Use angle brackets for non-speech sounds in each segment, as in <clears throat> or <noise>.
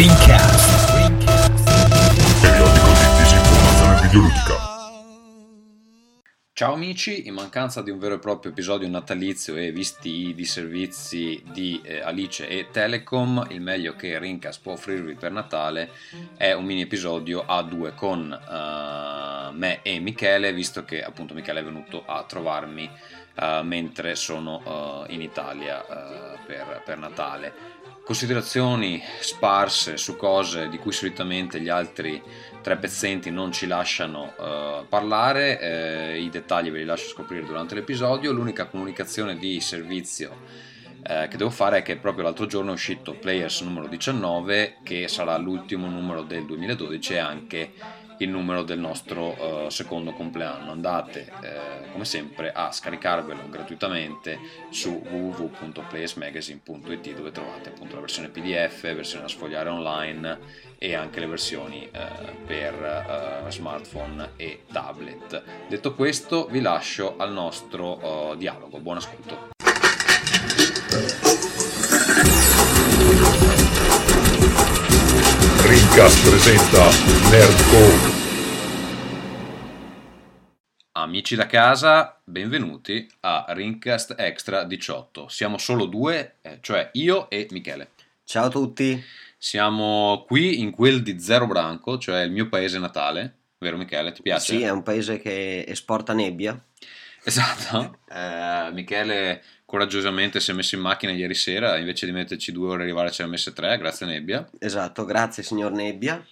Rincast. Periodico di disinformazione videoludica. Ciao amici, in mancanza di un vero e proprio episodio natalizio e visti i disservizi di eh, Alice e Telecom, il meglio che Rincast può offrirvi per Natale è un mini episodio a due con uh, me e Michele, visto che appunto Michele è venuto a trovarmi uh, mentre sono uh, in Italia per, per Natale considerazioni sparse su cose di cui solitamente gli altri tre pezzenti non ci lasciano uh, parlare, eh, i dettagli ve li lascio scoprire durante l'episodio, l'unica comunicazione di servizio eh, che devo fare è che proprio l'altro giorno è uscito Players numero 19 che sarà l'ultimo numero del 2012 e anche il numero del nostro uh, secondo compleanno. Andate uh, come sempre a scaricarvelo gratuitamente su www.playersmagazine.it dove trovate appunto la versione PDF, versione da sfogliare online e anche le versioni uh, per smartphone e tablet. Detto questo vi lascio al nostro dialogo. Buon ascolto. Rincast presenta Nerdcore. Amici da casa, benvenuti a Rincast Extra 18. Siamo solo due, eh, cioè io e Michele. Ciao a tutti. Siamo qui in quel di Zero Branco, cioè il mio paese natale, vero Michele? Ti piace? Sì, è un paese che esporta nebbia. Esatto. <laughs> Eh, Michele coraggiosamente si è messo in macchina ieri sera, invece di metterci due ore a arrivare ci ha messo tre, grazie Nebbia. Esatto, grazie signor Nebbia.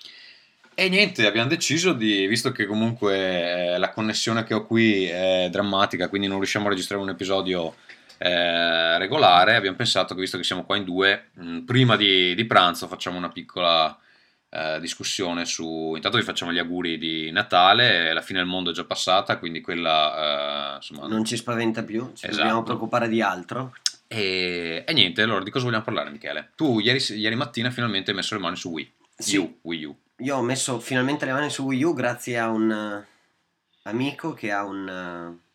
E niente, abbiamo deciso di, visto che comunque eh, la connessione che ho qui è drammatica, quindi non riusciamo a registrare un episodio eh, regolare, abbiamo pensato che visto che siamo qua in due, mh, mm, prima di, di, pranzo facciamo una piccola eh, discussione su... Intanto vi facciamo gli auguri di Natale, la fine del mondo è già passata, quindi quella... Eh, insomma, non ci spaventa più, ci esatto. dobbiamo preoccupare di altro. E, e, niente, allora di cosa vogliamo parlare Michele? Tu ieri, ieri mattina finalmente hai messo le mani su Wii. Sì. U, Wii U. Io ho messo finalmente le mani su Wii U grazie a un uh, amico che ha un... Uh,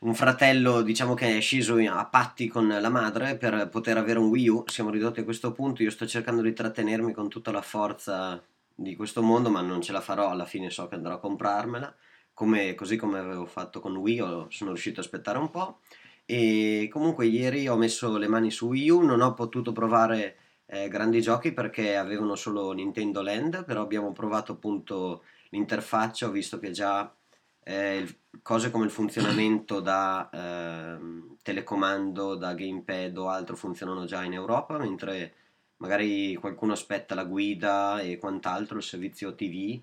un fratello diciamo che è sceso a patti con la madre per poter avere un Wii U, siamo ridotti a questo punto, io sto cercando di trattenermi con tutta la forza di questo mondo ma non ce la farò, alla fine so che andrò a comprarmela, come, così come avevo fatto con Wii U sono riuscito a aspettare un po' e comunque ieri ho messo le mani su Wii U, non ho potuto provare eh, grandi giochi perché avevano solo Nintendo Land, però abbiamo provato appunto l'interfaccia, ho visto che già eh, cose come il funzionamento da eh, telecomando, da gamepad o altro funzionano già in Europa, mentre magari qualcuno aspetta la guida e quant'altro, il servizio TV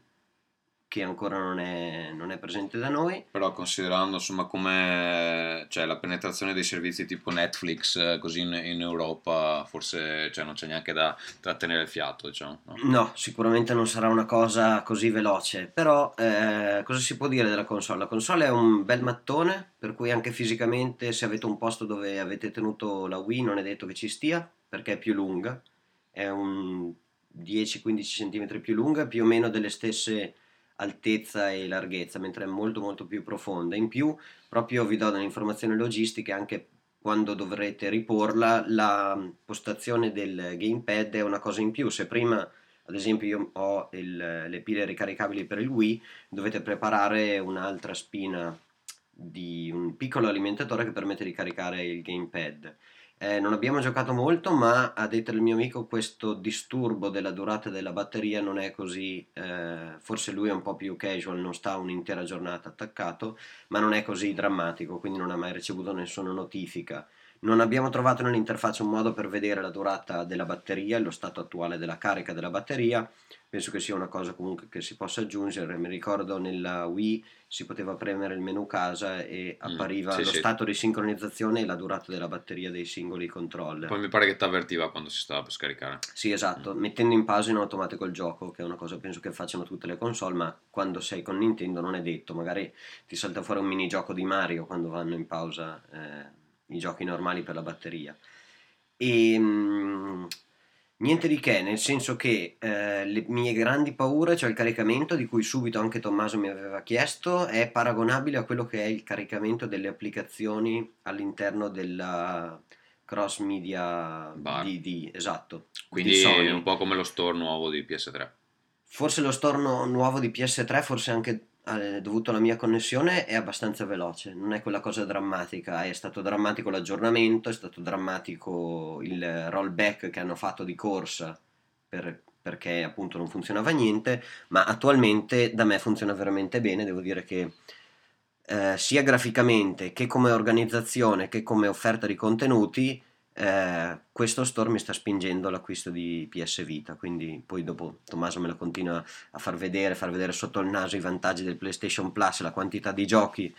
che ancora non è, non è, presente da noi. Però considerando insomma come cioè, la penetrazione dei servizi tipo Netflix eh, così in, in Europa forse cioè, non c'è neanche da trattenere il fiato diciamo. No? no? sicuramente non sarà una cosa così veloce, però eh, cosa si può dire della console? La console è un bel mattone per cui anche fisicamente se avete un posto dove avete tenuto la Wii non è detto che ci stia perché è più lunga, è un 10-15 cm più lunga, più o meno delle stesse altezza e larghezza, mentre è molto molto più profonda. In più, proprio vi do delle informazioni logistiche anche quando dovrete riporla, la postazione del gamepad è una cosa in più. Se prima, ad esempio, io ho il, le pile ricaricabili per il Wii, dovete preparare un'altra spina di un piccolo alimentatore che permette di caricare il gamepad. Eh, non abbiamo giocato molto, ma a detta del mio amico questo disturbo della durata della batteria non è così, eh, forse lui è un po' più casual, non sta un'intera giornata attaccato, ma non è così drammatico, quindi non ha mai ricevuto nessuna notifica. Non abbiamo trovato nell'interfaccia un modo per vedere la durata della batteria, lo stato attuale della carica della batteria, penso che sia una cosa comunque che si possa aggiungere. Mi ricordo nella Wii si poteva premere il menu casa e mm, appariva mm, sì, lo sì. stato di sincronizzazione e la durata della batteria dei singoli controller. Poi mi pare che ti avvertiva quando si stava per scaricare. Sì, esatto, mm. mettendo in pausa in automatico il gioco, che è una cosa penso che facciano tutte le console, ma quando sei con Nintendo non è detto, magari ti salta fuori un minigioco di Mario quando vanno in pausa eh, i giochi normali per la batteria. E mh, Niente di che, nel senso che eh, le mie grandi paure, cioè il caricamento di cui subito anche Tommaso mi aveva chiesto, è paragonabile a quello che è il caricamento delle applicazioni all'interno della cross media Bar. di, di- esatto. Quindi è un po' come lo store nuovo di PS3. Forse lo storno nuovo di PS3, forse anche dovuto alla mia connessione, è abbastanza veloce, non è quella cosa drammatica, è stato drammatico l'aggiornamento, è stato drammatico il rollback che hanno fatto di corsa per- perché appunto non funzionava niente, ma attualmente da me funziona veramente bene, devo dire che eh, sia graficamente che come organizzazione che come offerta di contenuti eh, questo store mi sta spingendo all'acquisto di PS Vita, quindi poi dopo Tommaso me lo continua a far vedere, far vedere sotto il naso i vantaggi del PlayStation Plus, la quantità di giochi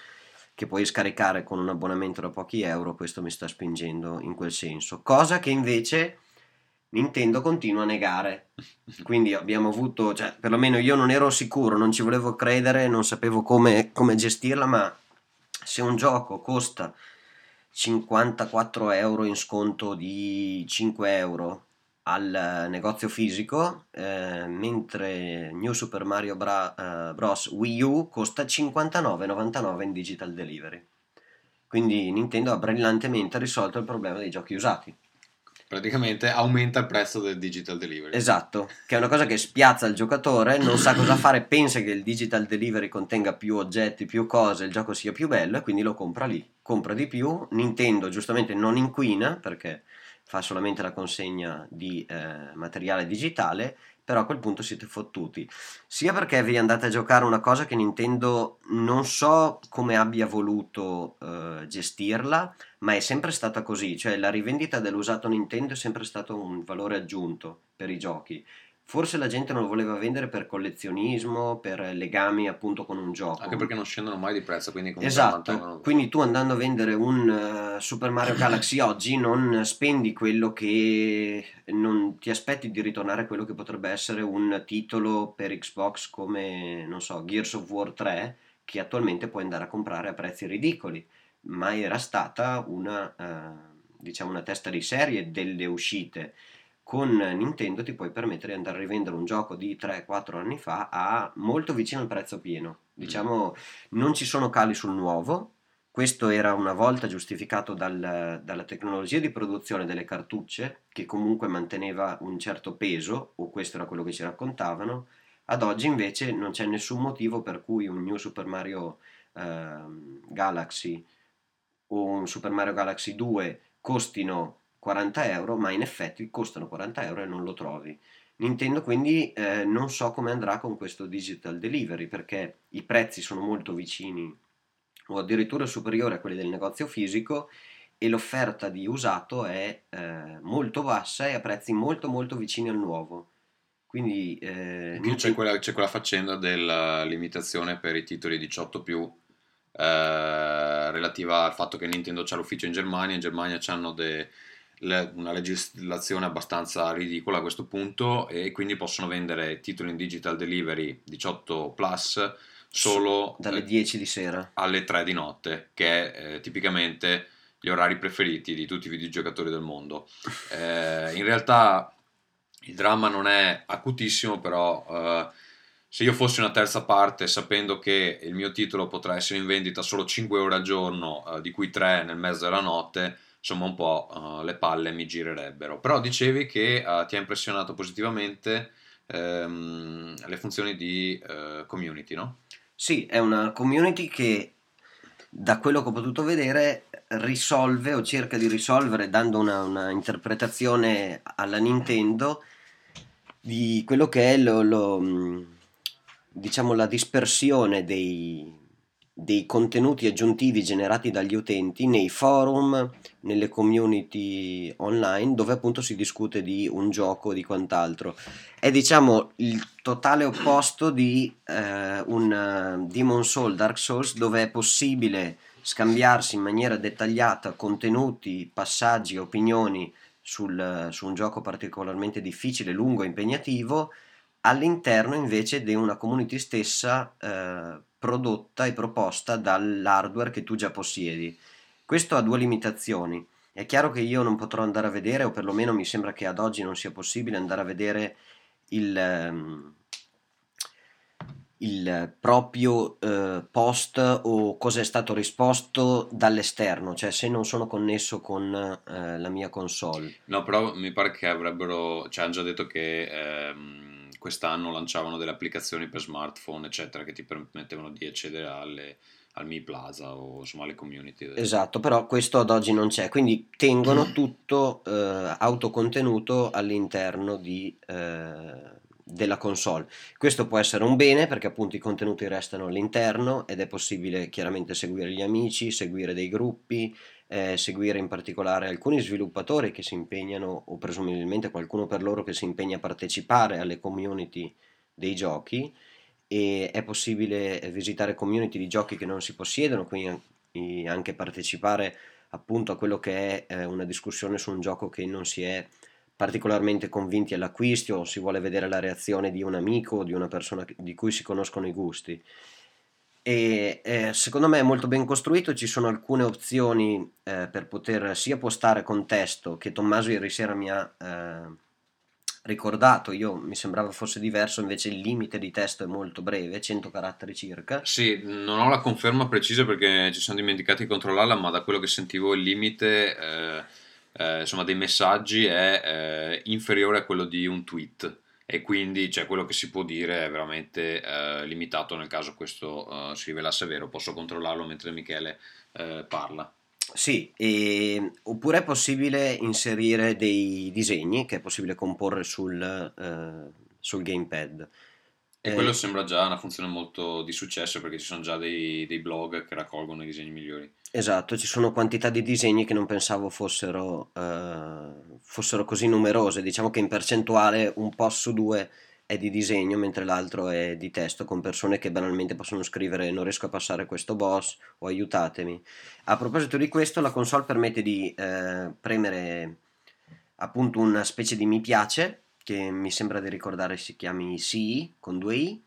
che puoi scaricare con un abbonamento da pochi euro, questo mi sta spingendo in quel senso. Cosa che invece Nintendo continua a negare. <laughs> Quindi abbiamo avuto, cioè perlomeno io non ero sicuro, non ci volevo credere, non sapevo come, come gestirla, ma se un gioco costa 54 euro in sconto di 5 euro al negozio fisico, eh, mentre New Super Mario Bra- eh, Bros. Wii U costa 59,99 in digital delivery. Quindi Nintendo ha brillantemente risolto il problema dei giochi usati. Praticamente aumenta il prezzo del digital delivery. Esatto, che è una cosa che spiazza il giocatore, non sa cosa fare, pensa che il digital delivery contenga più oggetti, più cose, il gioco sia più bello e quindi lo compra lì. Compra di più, Nintendo giustamente non inquina perché fa solamente la consegna di eh, materiale digitale, però a quel punto siete fottuti. Sia perché vi andate a giocare una cosa che Nintendo non so come abbia voluto eh, gestirla, ma è sempre stata così, cioè la rivendita dell'usato Nintendo è sempre stato un valore aggiunto per i giochi. Forse la gente non lo voleva vendere per collezionismo, per legami appunto con un gioco. Anche perché non scendono mai di prezzo, quindi comunque Esatto, mantengono... quindi tu andando a vendere un eh, Super Mario <coughs> Galaxy oggi non spendi quello che non ti aspetti di ritornare a quello che potrebbe essere un titolo per Xbox come, non so, Gears of War 3 che attualmente puoi andare a comprare a prezzi ridicoli, ma era stata una, eh, diciamo una testa di serie delle uscite. Con Nintendo ti puoi permettere di andare a rivendere un gioco di 3-4 anni fa a molto vicino al prezzo pieno. Diciamo, non ci sono cali sul nuovo, questo era una volta giustificato dal- dalla tecnologia di produzione delle cartucce, che comunque manteneva un certo peso, o questo era quello che ci raccontavano. Ad oggi invece non c'è nessun motivo per cui un New Super Mario ehm, Galaxy un Super Mario Galaxy 2 costino 40 euro, ma in effetti costano 40 euro e non lo trovi. Nintendo quindi eh, non so come andrà con questo digital delivery perché i prezzi sono molto vicini o addirittura superiori a quelli del negozio fisico e l'offerta di usato è eh, molto bassa e a prezzi molto molto vicini al nuovo. Quindi eh, c'è quella, c'è quella faccenda della limitazione per i titoli 18 più eh, relativa al fatto che Nintendo c'ha l'ufficio in Germania, in Germania hanno una legislazione abbastanza ridicola a questo punto e quindi possono vendere titoli in digital delivery 18 plus solo dalle eh, 10 di sera. alle 3 di notte, che è eh, tipicamente gli orari preferiti di tutti i videogiocatori del mondo. Eh, in realtà il dramma non è acutissimo, però eh, se io fossi una terza parte, sapendo che il mio titolo potrà essere in vendita solo 5 ore al giorno, eh, di cui 3 nel mezzo della notte, insomma un po' eh, le palle mi girerebbero. Però dicevi che eh, ti ha impressionato positivamente ehm, le funzioni di eh, community, no? Sì, è una community che da quello che ho potuto vedere risolve o cerca di risolvere dando una, una interpretazione alla Nintendo di quello che è lo, lo, diciamo la dispersione dei, dei contenuti aggiuntivi generati dagli utenti nei forum, nelle community online dove appunto si discute di un gioco o di quant'altro. È diciamo il totale opposto di eh, un eh, Demon Soul, Dark Souls dove è possibile scambiarsi in maniera dettagliata contenuti, passaggi, opinioni sul, su un gioco particolarmente difficile, lungo e impegnativo all'interno invece di una community stessa eh, prodotta e proposta dall'hardware che tu già possiedi. Questo ha due limitazioni. È chiaro che io non potrò andare a vedere, o perlomeno mi sembra che ad oggi non sia possibile andare a vedere il, ehm, il proprio eh, post o cosa è stato risposto dall'esterno, cioè se non sono connesso con eh, la mia console. No, però mi pare che avrebbero, cioè hanno già detto che ehm, quest'anno lanciavano delle applicazioni per smartphone, eccetera, che ti permettevano di accedere alle, al Mi Plaza o insomma alle community. Esatto, però questo ad oggi non c'è, quindi tengono tutto eh, autocontenuto all'interno di eh, della console. Questo può essere un bene perché appunto i contenuti restano all'interno ed è possibile chiaramente seguire gli amici, seguire dei gruppi, eh, seguire in particolare alcuni sviluppatori che si impegnano o presumibilmente qualcuno per loro che si impegna a partecipare alle community dei giochi e è possibile visitare community di giochi che non si possiedono, quindi anche partecipare appunto a quello che è eh, una discussione su un gioco che non si è particolarmente convinti all'acquisto o si vuole vedere la reazione di un amico o di una persona di cui si conoscono i gusti. E eh, secondo me è molto ben costruito, ci sono alcune opzioni eh, per poter sia postare con testo che Tommaso ieri sera mi ha eh, ricordato, io mi sembrava fosse diverso, invece il limite di testo è molto breve, 100 caratteri circa. Sì, non ho la conferma precisa perché ci siamo dimenticati di controllarla, ma da quello che sentivo il limite eh, eh, insomma, dei messaggi è eh, inferiore a quello di un tweet e quindi cioè, quello che si può dire è veramente eh, limitato nel caso questo eh, si rivelasse vero. Posso controllarlo mentre Michele eh, parla. Sì, e, oppure è possibile inserire dei disegni che è possibile comporre sul, eh, sul gamepad. E quello sembra già una funzione molto di successo perché ci sono già dei, dei blog che raccolgono i disegni migliori. Esatto, ci sono quantità di disegni che non pensavo fossero, eh, fossero così numerose. Diciamo che in percentuale un post su due è di disegno, mentre l'altro è di testo, con persone che banalmente possono scrivere non riesco a passare questo boss o aiutatemi. A proposito di questo, la console permette di eh, premere appunto una specie di mi piace, che mi sembra di ricordare si chiami CI con due i,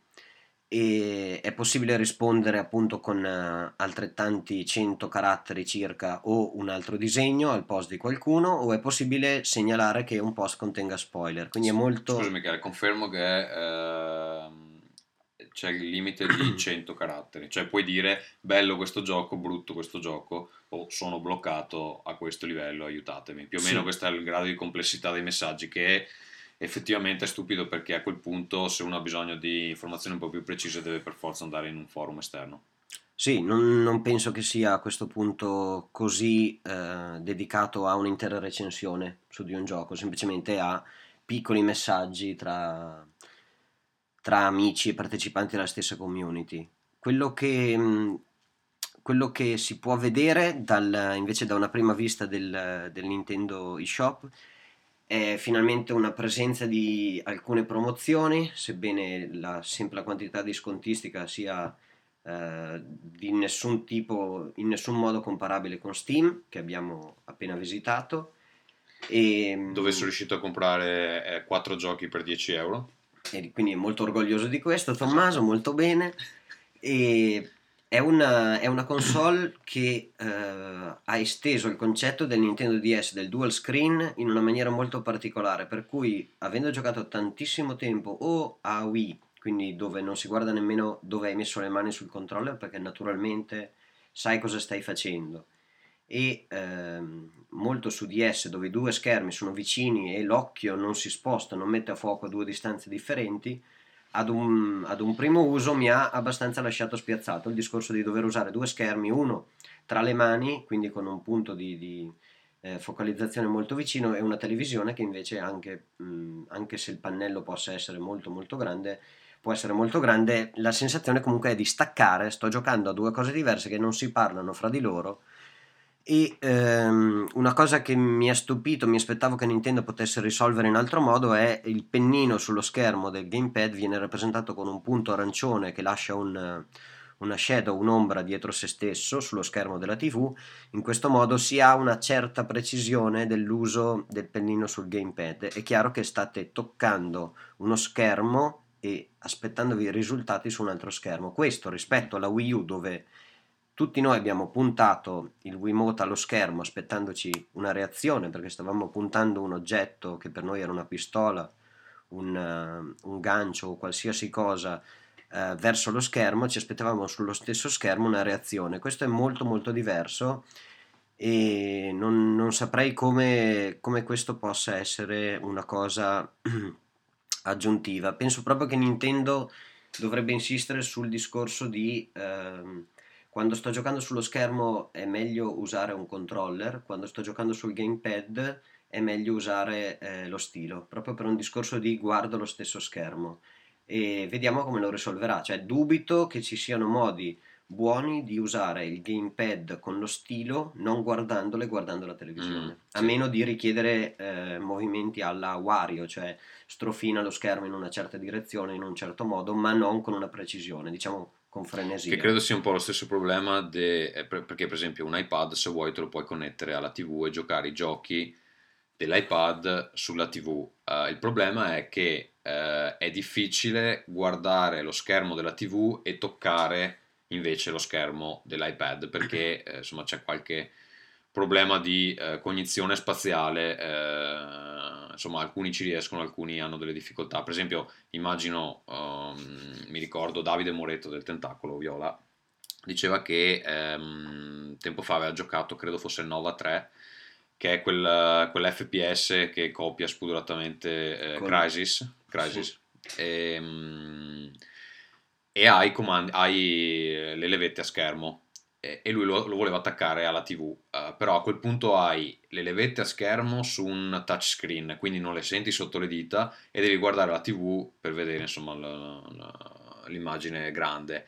e è possibile rispondere appunto con uh, altrettanti 100 caratteri circa o un altro disegno al post di qualcuno o è possibile segnalare che un post contenga spoiler. Quindi è molto scusami Michele confermo che eh, c'è il limite di <clears throat> 100 caratteri. Cioè puoi dire bello questo gioco brutto questo gioco o sono bloccato a questo livello aiutatemi. Più o meno sì. questo è il grado di complessità dei messaggi che effettivamente è stupido perché a quel punto se uno ha bisogno di informazioni un po' più precise deve per forza andare in un forum esterno. Sì, non, non penso che sia a questo punto così eh, dedicato a un'intera recensione su di un gioco, semplicemente a piccoli messaggi tra, tra amici e partecipanti della stessa community. Quello che, mm, quello che si può vedere dal, invece da una prima vista del, del Nintendo eShop è finalmente una presenza di alcune promozioni, sebbene la, sempre la quantità di scontistica sia eh, di nessun tipo, in nessun modo comparabile con Steam, che abbiamo appena visitato. E, Dove sono riuscito a comprare eh, 4 giochi per 10 euro. E quindi molto orgoglioso di questo, Tommaso, molto bene. E è una, è una console che uh, ha esteso il concetto del Nintendo DS, del dual screen, in una maniera molto particolare, per cui avendo giocato tantissimo tempo o a Wii, quindi dove non si guarda nemmeno dove hai messo le mani sul controller, perché naturalmente sai cosa stai facendo, e ehm, molto su DS dove i due schermi sono vicini e l'occhio non si sposta, non mette a fuoco a due distanze differenti, ad un, ad un, primo uso mi ha abbastanza lasciato spiazzato il discorso di dover usare due schermi, uno tra le mani, quindi con un punto di, di eh, focalizzazione molto vicino, e una televisione che invece anche, mh, anche se il pannello possa essere molto molto grande, può essere molto grande, la sensazione comunque è di staccare, sto giocando a due cose diverse che non si parlano fra di loro e ehm, una cosa che mi ha stupito, mi aspettavo che Nintendo potesse risolvere in altro modo, è il pennino sullo schermo del gamepad viene rappresentato con un punto arancione che lascia un, una shadow, un'ombra dietro se stesso sullo schermo della TV. In questo modo si ha una certa precisione dell'uso del pennino sul gamepad. È chiaro che state toccando uno schermo e aspettandovi i risultati su un altro schermo. Questo rispetto alla Wii U dove tutti noi abbiamo puntato il Wiimote allo schermo aspettandoci una reazione perché stavamo puntando un oggetto che per noi era una pistola, un, uh, un gancio o qualsiasi cosa eh, verso lo schermo, ci aspettavamo sullo stesso schermo una reazione. Questo è molto molto diverso e non, non saprei come, come, questo possa essere una cosa <clears throat> aggiuntiva. Penso proprio che Nintendo dovrebbe insistere sul discorso di ehm, quando sto giocando sullo schermo è meglio usare un controller, quando sto giocando sul gamepad è meglio usare eh, lo stilo, proprio per un discorso di guardo lo stesso schermo. E vediamo come lo risolverà. Cioè, dubito che ci siano modi buoni di usare il gamepad con lo stilo non guardandolo e guardando la televisione, mm, a meno di richiedere eh, movimenti alla Wario, cioè strofina lo schermo in una certa direzione, in un certo modo, ma non con una precisione, diciamo con frenesia. Che credo sia un po' lo stesso problema de, eh, perché per esempio un iPad se vuoi te lo puoi connettere alla TV e giocare i giochi dell'iPad sulla TV. Uh, il problema è che uh, è difficile guardare lo schermo della TV e toccare invece lo schermo dell'iPad perché uh, insomma c'è qualche problema di cognizione spaziale. insomma, alcuni ci riescono, alcuni hanno delle difficoltà. Per esempio, immagino, um, mi ricordo Davide Moretto del Tentacolo Viola diceva che um, tempo fa aveva giocato, credo fosse il Nova 3 che è quel, quell'FPS che copia spudoratamente eh, Crysis, Crysis. Sì. E, um, e hai, comandi, hai le levette a schermo e, lui lo, lo, voleva attaccare alla TV, uh, però a quel punto hai le levette a schermo su un touchscreen, quindi non le senti sotto le dita e devi guardare la TV per vedere insomma, la, la, l'immagine grande.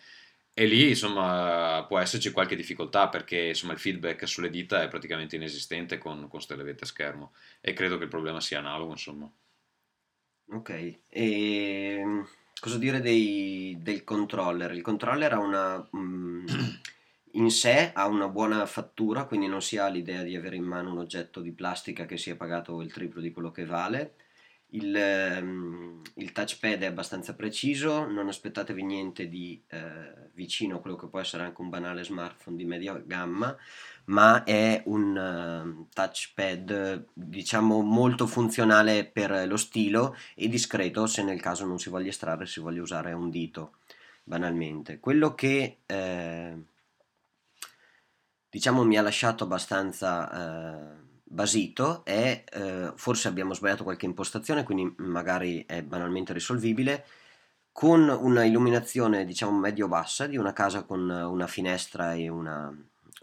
E lì insomma può esserci qualche difficoltà perché insomma il feedback sulle dita è praticamente inesistente con, con Stellevete a schermo e credo che il problema sia analogo insomma. Ok, e ehm, cosa dire dei, del controller? Il controller ha una, mm, in sé ha una buona fattura, quindi non si ha l'idea di avere in mano un oggetto di plastica che sia pagato il triplo di quello che vale il, ehm, il, touchpad è abbastanza preciso, non aspettatevi niente di eh, vicino a quello che può essere anche un banale smartphone di media gamma, ma è un uh, touchpad diciamo molto funzionale per lo stilo e discreto se nel caso non si voglia estrarre, si voglia usare un dito banalmente. Quello che eh, diciamo mi ha lasciato abbastanza... Eh, basito è, eh, forse abbiamo sbagliato qualche impostazione, quindi magari è banalmente risolvibile, con una illuminazione diciamo medio-bassa di una casa con una finestra e una,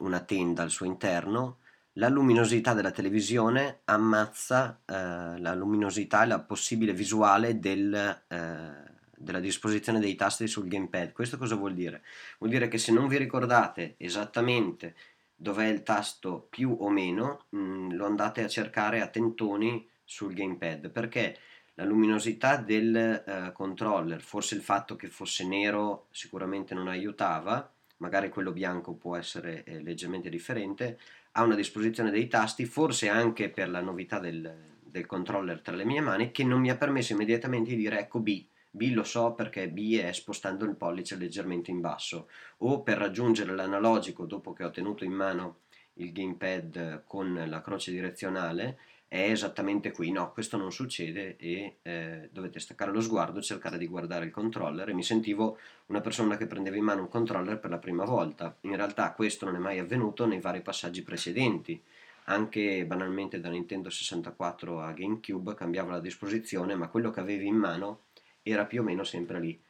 una tenda al suo interno, la luminosità della televisione ammazza eh, la luminosità e la possibile visuale del, eh, della disposizione dei tasti sul gamepad. Questo cosa vuol dire? Vuol dire che se non vi ricordate esattamente dov'è il tasto più o meno, mh, mm, lo andate a cercare a tentoni sul gamepad perché la luminosità del uh, controller, forse il fatto che fosse nero sicuramente non aiutava, magari quello bianco può essere eh, leggermente differente, ha una disposizione dei tasti, forse anche per la novità del, del controller tra le mie mani, che non mi ha permesso immediatamente di dire ecco B, B lo so perché B è spostando il pollice leggermente in basso. O per raggiungere l'analogico dopo che ho tenuto in mano il gamepad con la croce direzionale è esattamente qui, no questo non succede e eh, dovete staccare lo sguardo, cercare di guardare il controller. E mi sentivo una persona che prendeva in mano un controller per la prima volta, in realtà questo non è mai avvenuto nei vari passaggi precedenti. Anche banalmente da Nintendo 64 a GameCube cambiava la disposizione ma quello che avevi in mano era più o meno sempre lì.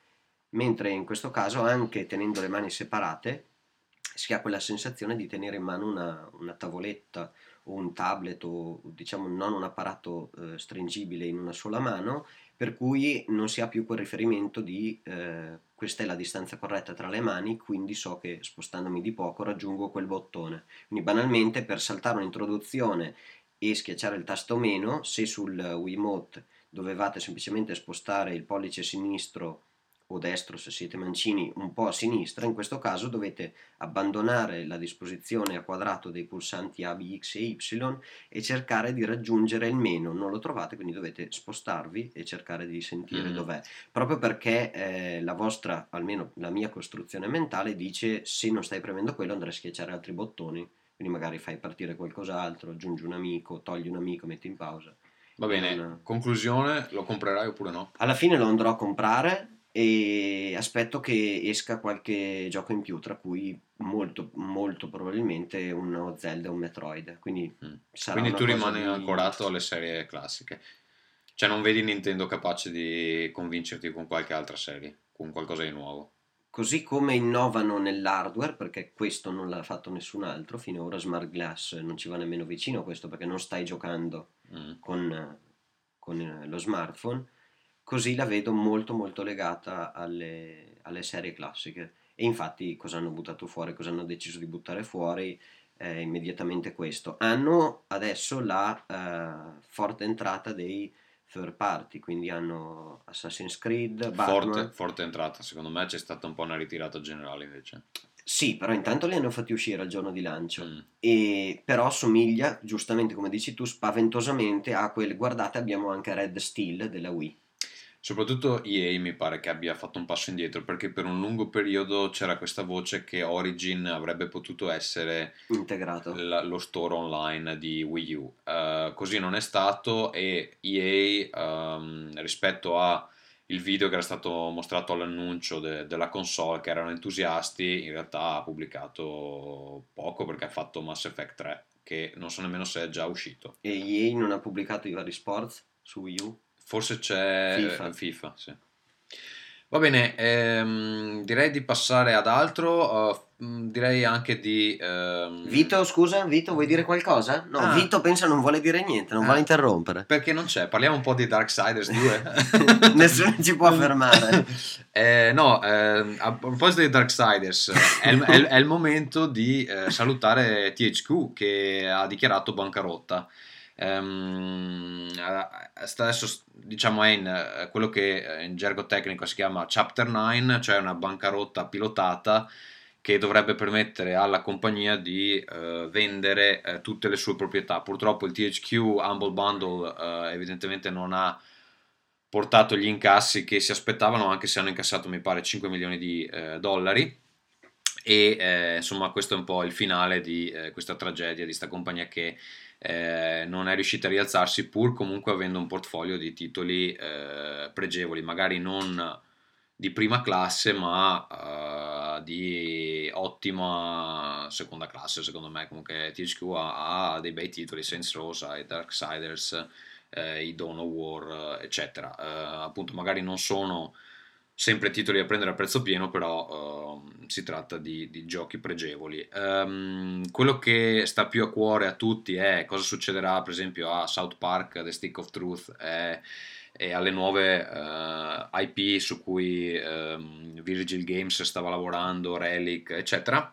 Mentre in questo caso, anche tenendo le mani separate, si ha quella sensazione di tenere in mano una, una tavoletta o un tablet o diciamo non un apparato eh, stringibile in una sola mano, per cui non si ha più quel riferimento di eh, questa è la distanza corretta tra le mani, quindi so che spostandomi di poco raggiungo quel bottone. Quindi banalmente per saltare un'introduzione e schiacciare il tasto meno, se sul Wiimote dovevate semplicemente spostare il pollice sinistro o destro se siete mancini un po' a sinistra, in questo caso dovete abbandonare la disposizione a quadrato dei pulsanti A, B, X e Y e cercare di raggiungere il meno, non lo trovate quindi dovete spostarvi e cercare di sentire mm. dov'è, proprio perché eh, la vostra, almeno la mia costruzione mentale dice se non stai premendo quello andrai a schiacciare altri bottoni, quindi magari fai partire qualcos'altro, aggiungi un amico, togli un amico, metti in pausa Va bene, non... conclusione, lo comprerai oppure no? Alla fine lo andrò a comprare e aspetto che esca qualche gioco in più, tra cui molto, molto probabilmente uno Zelda e un Metroid. Quindi, mm. Quindi tu rimani di... ancorato alle serie classiche. Cioè non vedi Nintendo capace di convincerti con qualche altra serie, con qualcosa di nuovo. Così come innovano nell'hardware, perché questo non l'ha fatto nessun altro, finora Smart Glass non ci va nemmeno vicino a questo perché non stai giocando mm. con, con lo smartphone così la vedo molto molto legata alle, alle, serie classiche. E infatti cosa hanno buttato fuori, cosa hanno deciso di buttare fuori è immediatamente questo. Hanno adesso la uh, forte entrata dei third party, quindi hanno Assassin's Creed, Batman. Forte, forte entrata, secondo me c'è stata un po' una ritirata generale invece. Sì, però intanto li hanno fatti uscire al giorno di lancio. Mm. E però somiglia, giustamente come dici tu, spaventosamente a quel guardate abbiamo anche Red Steel della Wii. Soprattutto EA mi pare che abbia fatto un passo indietro perché per un lungo periodo c'era questa voce che Origin avrebbe potuto essere integrato la, lo store online di Wii U. Uh, così non è stato e EA um, ehm, rispetto a il video che era stato mostrato all'annuncio de- della console che erano entusiasti in realtà ha pubblicato poco perché ha fatto Mass Effect 3 che non so nemmeno se è già uscito. E EA non ha pubblicato i vari sports su Wii U? Forse c'è FIFA, FIFA sì. Va bene, ehm, direi di passare ad altro. Uh, direi anche di. Ehm... Vito, scusa, Vito, vuoi dire qualcosa? No, ah. Vito pensa non vuole dire niente, non ah. vuole interrompere. Perché non c'è? Parliamo un po' di Darksiders 2. <laughs> Nessuno ci può fermare. <laughs> eh, no, eh, a proposito di Darksiders, è è, è il momento di eh, salutare THQ che ha dichiarato bancarotta. Um, adesso diciamo è in eh, quello che eh, in gergo tecnico si chiama Chapter 9, cioè una bancarotta pilotata che dovrebbe permettere alla compagnia di uh, vendere uh, tutte le sue proprietà. Purtroppo il THQ Humble Bundle uh, evidentemente non ha portato gli incassi che si aspettavano, anche se hanno incassato mi pare 5 milioni di dollari. E insomma questo è un po' il finale di questa tragedia di questa compagnia che eh, non è riuscita a rialzarsi pur comunque avendo un portfolio di titoli eh, pregevoli, magari non di prima classe ma uh, di ottima seconda classe secondo me. Comunque THQ ha, ha dei bei titoli Saints Rosa e Darksiders eh, i Dawn War eccetera. Uh, appunto magari non sono sempre titoli da prendere a prezzo pieno, però uh, si tratta di, di giochi pregevoli. Um, quello che sta più a cuore a tutti è cosa succederà, per esempio, a South Park, The Stick of Truth e, e alle nuove uh, eh, IP su cui um, Virgil Games stava lavorando, Relic, eccetera.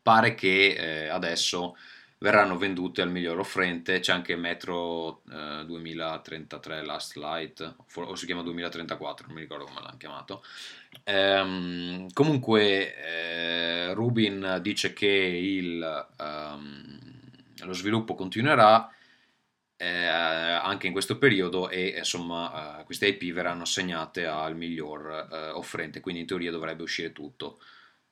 Pare che eh, adesso verranno vendute al miglior offrente. C'è anche Metro eh, 2033 Last Light, o si chiama 2034, non mi ricordo come l'hanno chiamato. Ehm, comunque, eh, Rubin dice che il, um, lo sviluppo continuerà. Eh, anche in questo periodo e insomma eh, queste IP verranno assegnate al miglior eh, offrente quindi in teoria dovrebbe uscire tutto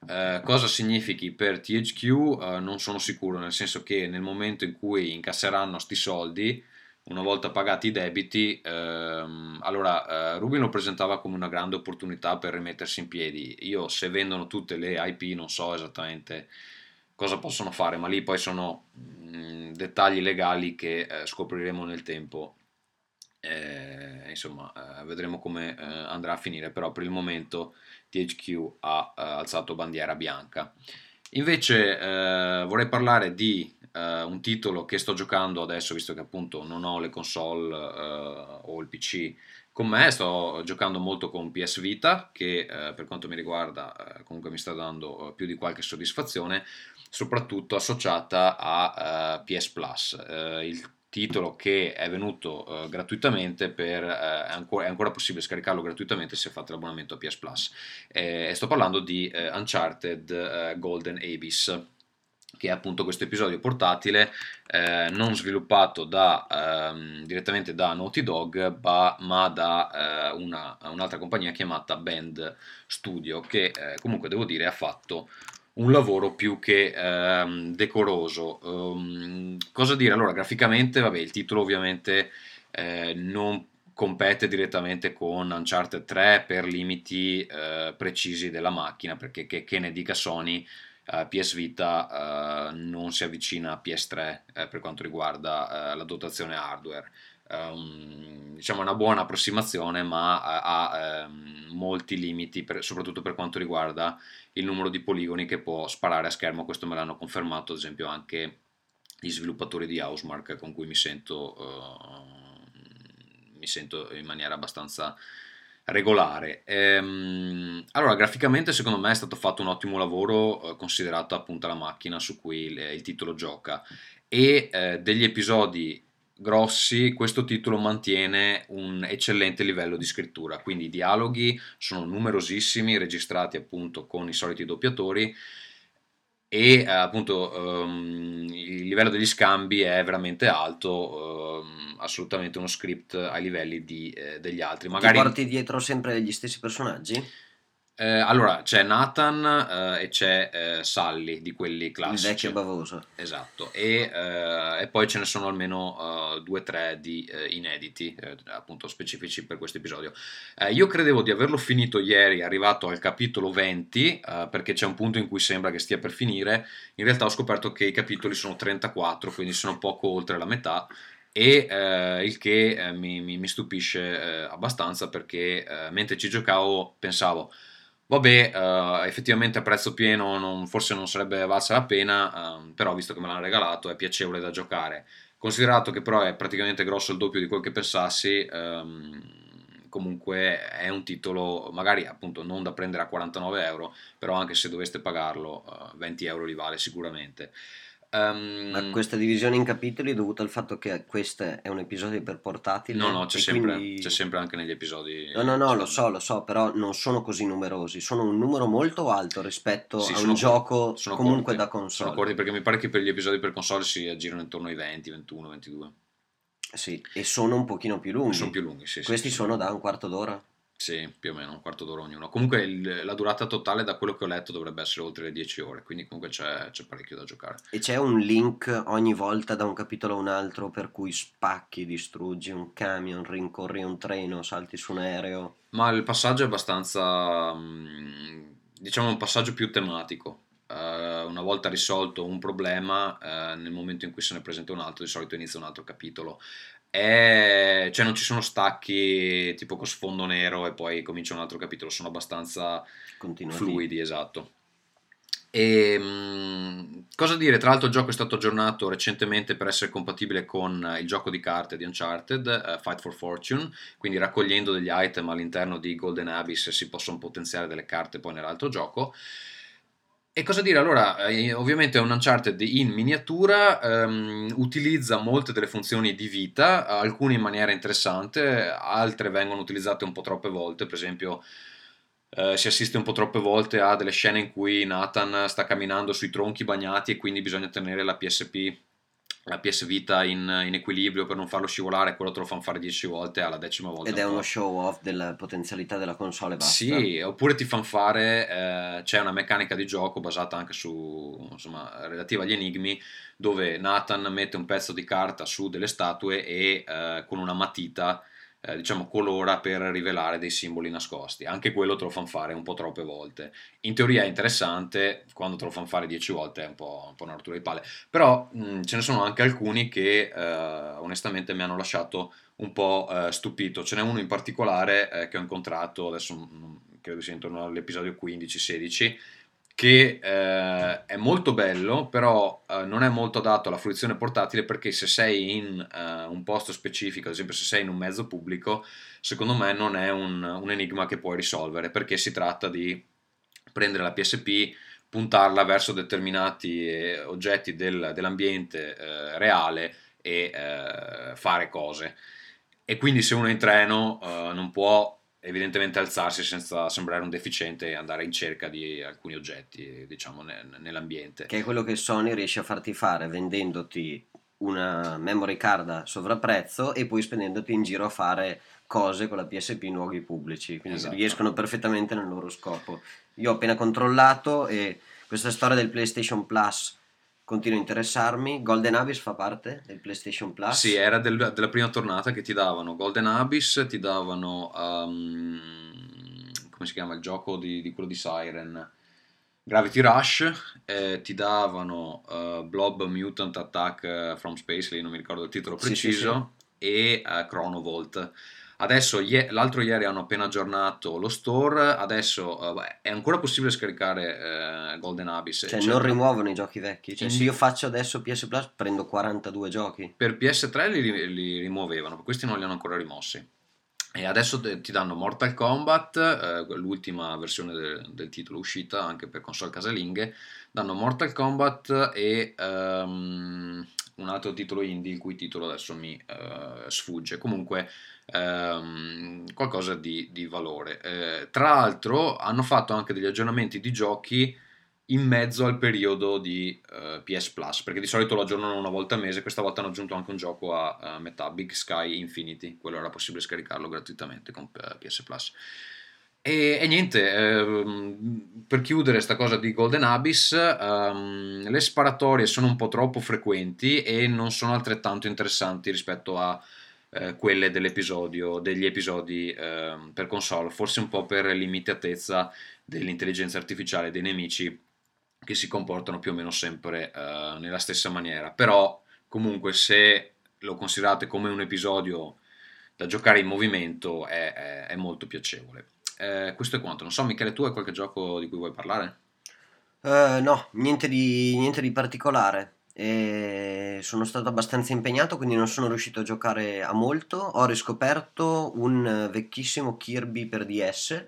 eh, cosa significhi per THQ eh, non sono sicuro, nel senso che nel momento in cui incasseranno sti soldi, una volta pagati i debiti, ehm, allora eh, Rubin lo presentava come una grande opportunità per rimettersi in piedi. Io se vendono tutte le IP non so esattamente cosa possono fare, ma lì poi sono mh, mm, dettagli legali che eh, scopriremo nel tempo. Eh, insomma, eh, vedremo come andrà a finire, però per il momento THQ ha uh, alzato bandiera bianca. Invece uh, vorrei parlare di uh, un titolo che sto giocando adesso, visto che appunto non ho le console o il PC con me, sto giocando molto con PS Vita, che per quanto mi riguarda comunque mi sta dando più di qualche soddisfazione, soprattutto associata a PS Plus. il titolo che è venuto uh, gratuitamente per, uh, è, ancora, è, ancora, possibile scaricarlo gratuitamente se fate l'abbonamento a PS Plus. Eh, sto parlando di uh, Uncharted Golden Abyss che è appunto questo episodio portatile eh, non sviluppato da, ehm, direttamente da Naughty Dog ma, ma da una, un'altra compagnia chiamata Band Studio che comunque devo dire ha fatto un lavoro più che ehm, decoroso. Um, cosa dire? Allora, graficamente, vabbè, il titolo ovviamente eh, non compete direttamente con Uncharted 3 per limiti eh, precisi della macchina, perché che, che ne dica Sony, uh, PS Vita uh, non si avvicina a PS3 eh, per quanto riguarda uh, la dotazione hardware. Um, diciamo una buona approssimazione, ma ha um, molti limiti, per, soprattutto per quanto riguarda il numero di poligoni che può sparare a schermo. Questo me l'hanno confermato, ad esempio, anche gli sviluppatori di Housemark con cui mi sento, mi sento in maniera abbastanza regolare. Ehm, allora, graficamente secondo me è stato fatto un ottimo lavoro, eh, considerata appunto la macchina su cui il, il titolo gioca. E eh, degli episodi grossi, questo titolo mantiene un eccellente livello di scrittura, quindi i dialoghi sono numerosissimi, registrati appunto con i soliti doppiatori e eh, appunto um, il livello degli scambi è veramente alto, um, assolutamente uno script ai livelli di, eh, degli altri. Magari... Ti porti dietro sempre gli stessi personaggi? Eh, allora, c'è Nathan eh, e c'è eh, Sally di quelli classici. Il vecchio bavoso. Esatto, e, eh, e poi ce ne sono almeno uh, due o tre di eh, inediti, appunto specifici per questo episodio. io credevo di averlo finito ieri, arrivato al capitolo 20, perché c'è un punto in cui sembra che stia per finire. In realtà ho scoperto che i capitoli sono 34, quindi sono poco oltre la metà e eh, il che eh, mi, mi, mi, stupisce eh, abbastanza perché mentre ci giocavo pensavo Vabbè, uh, effettivamente a prezzo pieno non, forse non sarebbe valsa la pena, uh, però visto che me l'hanno regalato è piacevole da giocare. Considerato che però è praticamente grosso il doppio di quel che pensassi, um, comunque è un titolo magari appunto non da prendere a 49 euro, però anche se doveste pagarlo uh, 20 euro li vale sicuramente. Um, Ma questa divisione in capitoli è dovuta al fatto che questo è un episodio per portatile? No, no, c'è, sempre, quindi... c'è sempre, anche negli episodi. No, no, no, lo so, lo so, però non sono così numerosi. Sono un numero molto alto rispetto sì, a un gioco comunque corti, da console. Sono corti perché mi pare che per gli episodi per console si aggirano intorno ai 20, 21, 22. Sì, e sono un pochino più lunghi. Sono più lunghi, sì. Questi sì, sono sì. da un quarto d'ora? Sì, più o meno un quarto d'ora ognuno. Comunque il, la durata totale, da quello che ho letto, dovrebbe essere oltre le 10 ore, quindi comunque c'è, c'è, parecchio da giocare. E c'è un link ogni volta da un capitolo a un altro per cui spacchi, distruggi un camion, rincorri un treno, salti su un aereo? Ma il passaggio è abbastanza, mm, diciamo, un passaggio più tematico. Uh, una volta risolto un problema, uh, nel momento in cui se ne presenta un altro, di solito inizia un altro capitolo è, cioè non ci sono stacchi tipo con sfondo nero e poi comincia un altro capitolo, sono abbastanza fluidi, esatto. E, mh, cosa dire? Tra l'altro il gioco è stato aggiornato recentemente per essere compatibile con il gioco di carte di Uncharted, uh, Fight for Fortune, quindi raccogliendo degli item all'interno di Golden Abyss si possono potenziare delle carte poi nell'altro gioco. E cosa dire? Allora, eh, ovviamente è un Uncharted in miniatura, ehm, utilizza molte delle funzioni di vita, alcune in maniera interessante, altre vengono utilizzate un po' troppe volte, per esempio eh, si assiste un po' troppe volte a delle scene in cui Nathan sta camminando sui tronchi bagnati e quindi bisogna tenere la PSP la PS Vita in, in, equilibrio per non farlo scivolare, quello te lo fanno fare 10 volte alla decima volta. Ed è uno show off della potenzialità della console basta. Sì, oppure ti fanno fare, eh, c'è una meccanica di gioco basata anche su, insomma, relativa agli enigmi, dove Nathan mette un pezzo di carta su delle statue e eh, con una matita eh, diciamo, colora per rivelare dei simboli nascosti. Anche quello te lo fanno fare un po' troppe volte. In teoria è interessante, quando te lo fanno fare 10 volte è un po', un po una rottura di palle. Però mh, ce ne sono anche alcuni che eh, onestamente mi hanno lasciato un po' eh, stupito. Ce n'è uno in particolare eh, che ho incontrato, adesso mh, credo sia intorno all'episodio 15-16, che eh, è molto bello, però eh, non è molto adatto alla fruizione portatile perché se sei in eh, un posto specifico, ad esempio se sei in un mezzo pubblico, secondo me non è un, un enigma che puoi risolvere perché si tratta di prendere la PSP, puntarla verso determinati eh, oggetti del, dell'ambiente eh, reale e eh, fare cose. E quindi se uno è in treno non può evidentemente alzarsi senza sembrare un deficiente e andare in cerca di alcuni oggetti, diciamo, nell'ambiente. Che è quello che Sony riesce a farti fare vendendoti una memory card a sovrapprezzo e poi spendendoti in giro a fare cose con la PSP in luoghi pubblici, quindi esatto. riescono perfettamente nel loro scopo. Io ho appena controllato e questa storia del PlayStation Plus continua a interessarmi. Golden Abyss fa parte del PlayStation Plus? Sì, era del, della prima tornata che ti davano Golden Abyss, ti davano... Um, come si chiama il gioco di, di quello di Siren? Gravity Rush, eh, ti davano uh, Blob Mutant Attack from Space, lì non mi ricordo il titolo preciso, sì, sì, sì. e uh, Chronovolt. Adesso, l'altro ieri hanno appena aggiornato lo store, adesso uh, è ancora possibile scaricare uh, Golden Abyss. Cioè, non rimuovono i giochi vecchi. Cioè, in... se io faccio adesso PS Plus prendo 42 giochi. Per PS3 li, li rimuovevano, questi non li hanno ancora rimossi. E adesso ti danno Mortal Kombat, eh, l'ultima versione del, del, titolo uscita anche per console casalinghe, danno Mortal Kombat e um, un altro titolo indie il cui titolo adesso mi uh, sfugge. Comunque ehm, qualcosa di, di valore. Eh, tra l'altro hanno fatto anche degli aggiornamenti di giochi in mezzo al periodo di uh, eh, PS Plus, perché di solito lo aggiornano una volta al mese, questa volta hanno aggiunto anche un gioco a, a metà, Big Sky Infinity, quello era possibile scaricarlo gratuitamente con uh, eh, PS Plus. E, e niente, ehm, per chiudere questa cosa di Golden Abyss, ehm, le sparatorie sono un po' troppo frequenti e non sono altrettanto interessanti rispetto a eh, quelle dell'episodio, degli episodi eh, per console, forse un po' per limitatezza dell'intelligenza artificiale dei nemici che si comportano più o meno sempre eh, nella stessa maniera. Però comunque se lo considerate come un episodio da giocare in movimento è, è, è molto piacevole. Eh, questo è quanto. Non so, Michele, tu hai qualche gioco di cui vuoi parlare? Uh, no, niente di, niente di particolare e sono stato abbastanza impegnato quindi non sono riuscito a giocare a molto ho riscoperto un vecchissimo Kirby per DS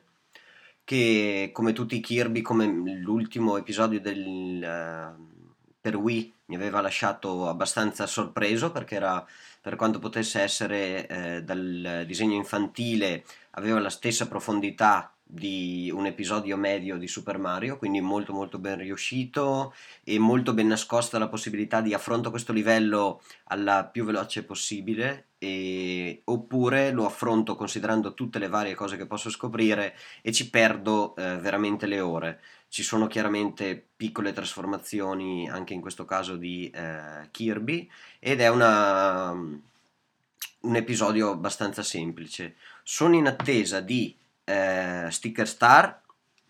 che come tutti i Kirby come l'ultimo episodio del, uh, per Wii mi aveva lasciato abbastanza sorpreso perché era per quanto potesse essere eh, dal disegno infantile aveva la stessa profondità di un episodio medio di Super Mario, quindi molto molto ben riuscito e molto ben nascosta la possibilità di affronto questo livello alla più veloce possibile e, oppure lo affronto considerando tutte le varie cose che posso scoprire e ci perdo eh, veramente le ore. Ci sono chiaramente piccole trasformazioni anche in questo caso di eh, Kirby ed è una, un episodio abbastanza semplice. Sono in attesa di eh, Sticker Star.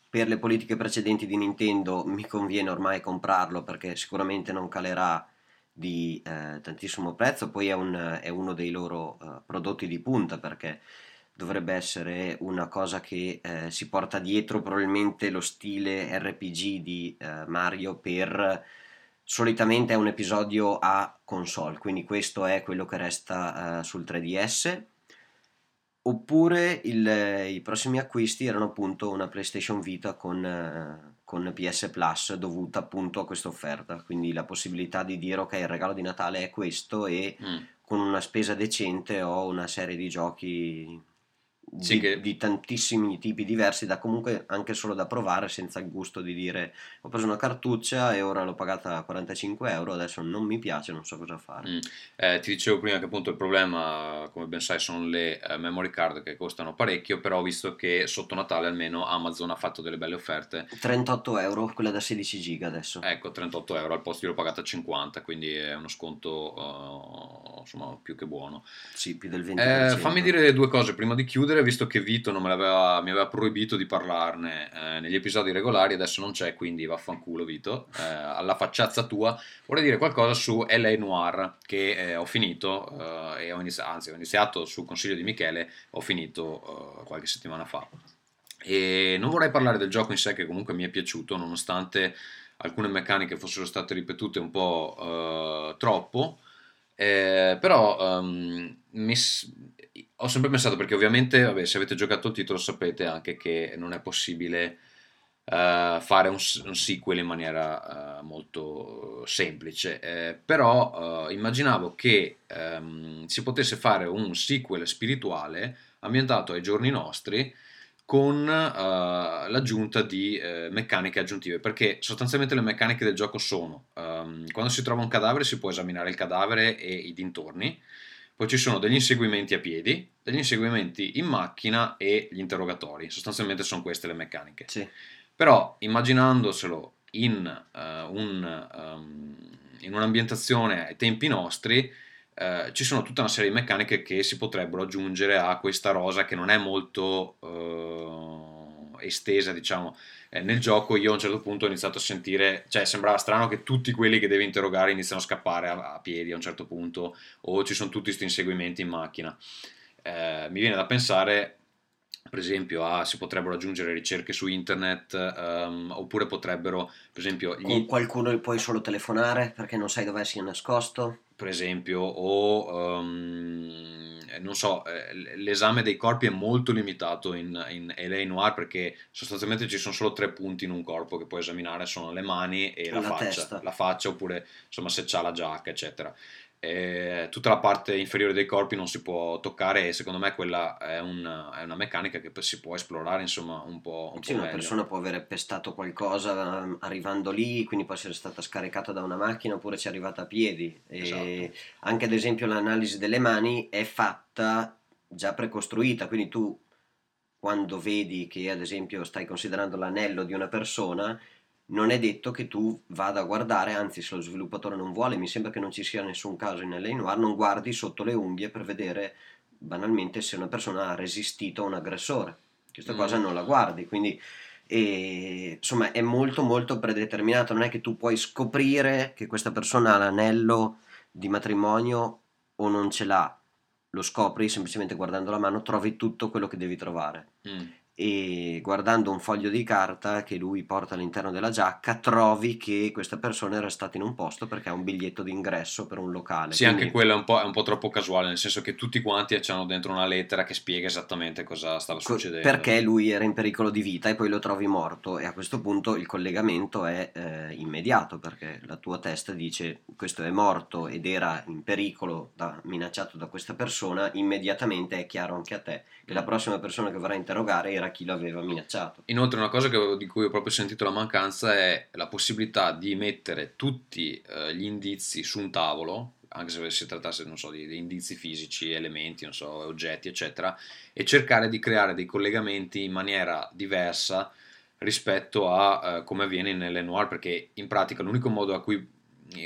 Per le politiche precedenti di Nintendo mi conviene ormai comprarlo perché sicuramente non calerà di eh, tantissimo prezzo, poi è, un, è uno dei loro uh, prodotti di punta perché dovrebbe essere una cosa che eh, si porta dietro probabilmente lo stile RPG di eh, Mario per solitamente è un episodio a console, quindi questo è quello che resta uh, sul 3DS Oppure il, i prossimi acquisti erano appunto una PlayStation Vita con, con PS Plus dovuta appunto a questa offerta, quindi la possibilità di dire ok il regalo di Natale è questo e mm. con una spesa decente ho una serie di giochi sì, di, che... di, tantissimi tipi diversi da comunque anche solo da provare senza il gusto di dire ho preso una cartuccia e ora l'ho pagata 45 euro adesso non mi piace non so cosa fare mm. eh, ti dicevo prima che appunto il problema come ben sai sono le eh, memory card che costano parecchio però ho visto che sotto Natale almeno Amazon ha fatto delle belle offerte. 38 euro quella da 16 giga adesso. Ecco 38 euro al posto io l'ho pagata 50 quindi è uno sconto uh, insomma più che buono. Sì più del 20% eh, fammi dire due cose prima di chiudere visto che Vito aveva, mi aveva proibito di parlarne eh, negli episodi regolari, adesso non c'è, quindi vaffanculo Vito, eh, alla facciazza tua, vorrei dire qualcosa su LA Noir, che eh, ho finito, eh, ho iniziato, anzi ho iniziato sul consiglio di Michele, ho finito eh, qualche settimana fa. E non vorrei parlare del gioco in sé, che comunque mi è piaciuto, nonostante alcune meccaniche fossero state ripetute un po' eh, troppo, però um, mi, ho sempre pensato, perché ovviamente, vabbè, se avete giocato il titolo sapete anche che non è possibile uh, fare un, un, sequel in maniera uh, molto semplice, eh, però uh, immaginavo che um, si potesse fare un sequel spirituale ambientato ai giorni nostri con l'aggiunta di meccaniche aggiuntive, perché sostanzialmente le meccaniche del gioco sono, um, quando si trova un cadavere si può esaminare il cadavere e i dintorni, poi ci sono degli inseguimenti a piedi, degli inseguimenti in macchina e gli interrogatori. Sostanzialmente sono queste le meccaniche. Sì. Però immaginandoselo in uh, un, um, in un'ambientazione ai tempi nostri eh, ci sono tutta una serie di meccaniche che si potrebbero aggiungere a questa rosa che non è molto eh, estesa, diciamo. Eh, nel gioco io a un certo punto ho iniziato a sentire, cioè sembrava strano che tutti quelli che devi interrogare iniziano a scappare a, a piedi a un certo punto o ci sono tutti questi inseguimenti in macchina. Eh, mi viene da pensare per esempio a, si potrebbero aggiungere ricerche su internet um, oppure potrebbero per esempio gli... con qualcuno puoi solo telefonare perché non sai dove sia nascosto per esempio o um, non so eh, l'esame dei corpi è molto limitato in, in LA Noir perché sostanzialmente ci sono solo tre punti in un corpo che puoi esaminare sono le mani e la, la faccia la faccia oppure insomma se c'ha la giacca eccetera eh, tutta la parte inferiore dei corpi non si può toccare e secondo me quella è una, è una meccanica che si può esplorare insomma un po', un sì, po una persona può aver pestato qualcosa um, arrivando lì quindi può essere stata scaricata da una macchina oppure ci è arrivata a piedi esatto. anche ad esempio l'analisi delle mani è fatta già precostruita quindi tu quando vedi che ad esempio stai considerando l'anello di una persona non è detto che tu vada a guardare, anzi se lo sviluppatore non vuole, mi sembra che non ci sia nessun caso in LA Noir, non guardi sotto le unghie per vedere banalmente se una persona ha resistito a un aggressore. Questa mm. cosa non la guardi, quindi e, insomma è molto molto predeterminato, non è che tu puoi scoprire che questa persona ha l'anello di matrimonio o non ce l'ha, lo scopri semplicemente guardando la mano, trovi tutto quello che devi trovare. Mm e guardando un foglio di carta che lui porta all'interno della giacca trovi che questa persona era stata in un posto perché ha un biglietto d'ingresso per un locale. Sì, Quindi... anche quello è un, è un, po', troppo casuale, nel senso che tutti quanti hanno dentro una lettera che spiega esattamente cosa stava succedendo. Perché lui era in pericolo di vita e poi lo trovi morto e a questo punto il collegamento è eh, immediato perché la tua testa dice questo è morto ed era in pericolo, da, minacciato da questa persona, immediatamente è chiaro anche a te che la mm. prossima persona che verrà a interrogare era chi lo aveva minacciato. Inoltre una cosa che, di cui ho proprio sentito la mancanza è la possibilità di mettere tutti eh, gli indizi su un tavolo, anche se si trattasse so, di, di, indizi fisici, elementi, so, oggetti, eccetera, e cercare di creare dei collegamenti in maniera diversa rispetto a eh, come avviene nelle noir, perché in pratica l'unico modo a cui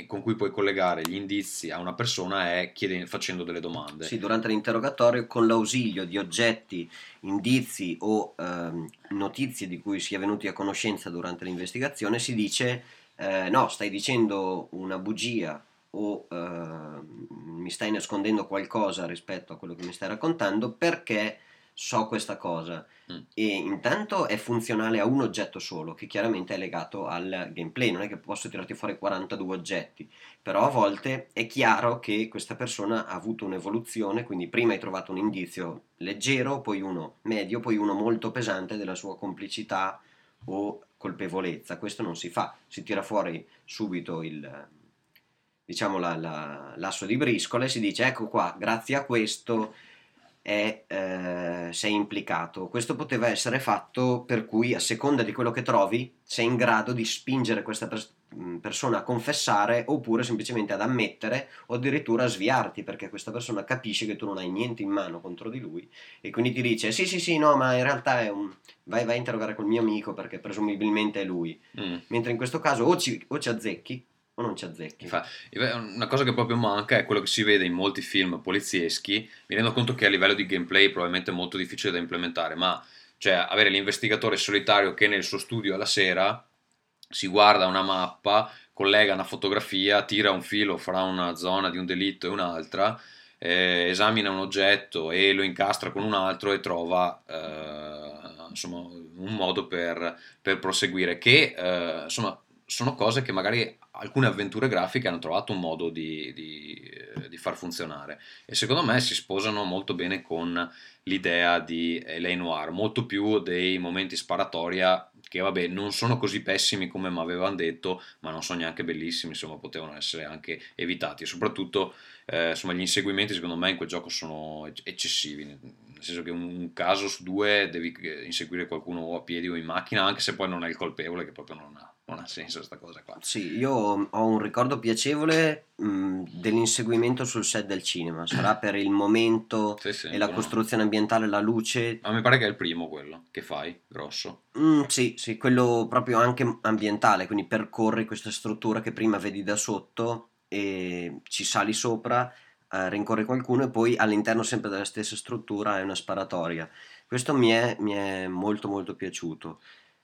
con cui puoi collegare gli indizi a una persona è chiedendo, facendo delle domande. Sì, durante l'interrogatorio con l'ausilio di oggetti, indizi o ehm, notizie di cui si è venuti a conoscenza durante l'investigazione si dice eh, no, stai dicendo una bugia o eh, mi stai nascondendo qualcosa rispetto a quello che mi stai raccontando perché so questa cosa. Mm. e intanto è funzionale a un oggetto solo che chiaramente è legato al gameplay. Non è che posso tirarti fuori 42 oggetti. Però a volte è chiaro che questa persona ha avuto un'evoluzione quindi prima hai trovato un indizio leggero poi uno medio poi uno molto pesante della sua complicità o colpevolezza. Questo non si fa. Si tira fuori subito il diciamo la, la, l'asso di briscola e si dice ecco qua grazie a questo è, eh, sei implicato. Questo poteva essere fatto per cui a seconda di quello che trovi sei in grado di spingere questa pers- mm, persona a confessare oppure semplicemente ad ammettere o addirittura a sviarti perché questa persona capisce che tu non hai niente in mano contro di lui e quindi ti dice sì sì sì no ma in realtà è un... vai, vai a interrogare col mio amico perché presumibilmente è lui. Mm. Mentre in questo caso o ci, o ci azzecchi o non ci azzecchi. una cosa che proprio manca è quello che si vede in molti film polizieschi. Mi rendo conto che a livello di gameplay probabilmente è molto difficile da implementare, ma cioè avere l'investigatore solitario che nel suo studio alla sera si guarda una mappa, collega una fotografia, tira un filo fra una zona di un delitto e un'altra, eh, esamina un oggetto e lo incastra con un altro e trova eh, insomma, un modo per, per proseguire. Che eh, insomma sono cose che magari alcune avventure grafiche hanno trovato un modo di, di, eh, di, far funzionare. E secondo me si sposano molto bene con l'idea di L.A. Noir, molto più dei momenti sparatoria che vabbè non sono così pessimi come mi avevano detto ma non sono neanche bellissimi insomma potevano essere anche evitati. E soprattutto eh, insomma gli inseguimenti secondo me in quel gioco sono eccessivi. Nel senso che un caso su due devi eh, inseguire qualcuno o a piedi o in macchina anche se poi non è il colpevole che proprio non ha non ha senso sta cosa qua. Sì, io ho un ricordo piacevole mh, dell'inseguimento sul set del cinema, sarà per il momento <clears throat> Sì, sì, e la costruzione ambientale, la luce. Ma mi pare che è il primo quello che fai, grosso. Mm, sì, sì, quello proprio anche ambientale, quindi percorri questa struttura che prima vedi da sotto e ci sali sopra, eh, rincorri qualcuno e poi all'interno sempre della stessa struttura hai una sparatoria. Questo mi è, mi è molto molto piaciuto.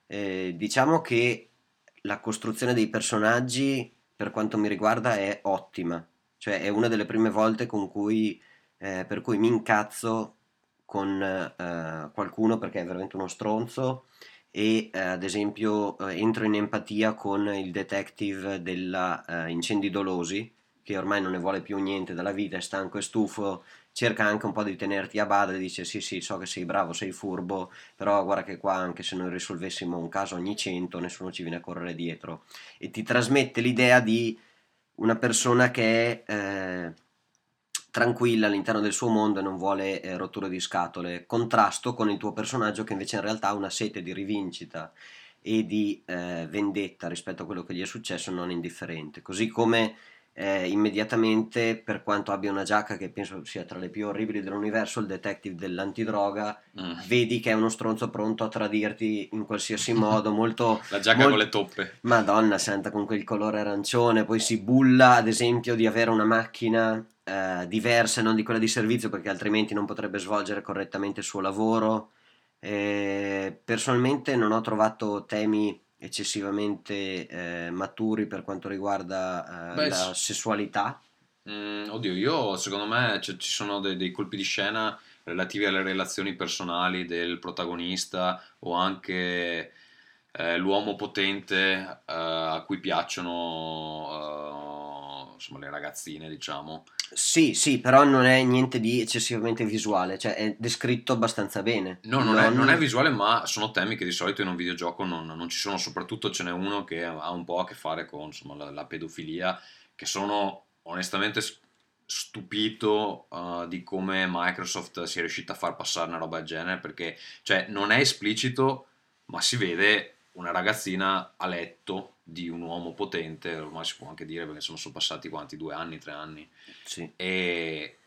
Eh, diciamo che la costruzione dei personaggi, per quanto mi riguarda, è ottima. Cioè, è una delle prime volte con cui, eh, per cui mi incazzo con eh, qualcuno perché è veramente uno stronzo e eh, ad esempio eh, entro in empatia con il detective della eh, Incendi Dolosi che ormai non ne vuole più niente dalla vita, è stanco e stufo, cerca anche un po' di tenerti a bada e dice sì sì so che sei bravo, sei furbo, però guarda che qua anche se noi risolvessimo un caso ogni 100 nessuno ci viene a correre dietro. E ti trasmette l'idea di una persona che è eh, tranquilla all'interno del suo mondo e non vuole eh, rotture di scatole, contrasto con il tuo personaggio che invece in realtà ha una sete di rivincita e di eh, vendetta rispetto a quello che gli è successo non indifferente, così come eh, immediatamente per quanto abbia una giacca che penso sia tra le più orribili dell'universo, il detective dell'antidroga, Mm. vedi che è uno stronzo pronto a tradirti in qualsiasi <laughs> modo, molto... La giacca mol- con le toppe. Madonna santa con quel colore arancione, poi si bulla ad esempio di avere una macchina eh, diversa non di quella di servizio perché altrimenti non potrebbe svolgere correttamente il suo lavoro. Eh, personalmente non ho trovato temi eccessivamente eh, maturi per quanto riguarda eh, Beh, la sessualità. Mm, oddio, io secondo me c- ci sono dei, dei colpi di scena relativi alle relazioni personali del protagonista o anche eh, l'uomo potente eh, a cui piacciono eh, insomma le ragazzine, diciamo. Sì, sì, però non è niente di eccessivamente visuale, cioè è descritto abbastanza bene. No, non, È, non è visuale, ma sono temi che di solito in un videogioco non, non ci sono, soprattutto ce n'è uno che ha un po' a che fare con insomma, la, la pedofilia, che sono onestamente stupito uh, di come Microsoft sia riuscita a far passare una roba del genere, perché cioè, non è esplicito, ma si vede una ragazzina a letto di un uomo potente, ormai si può anche dire perché insomma, sono passati quanti, due anni, tre anni? Sì. e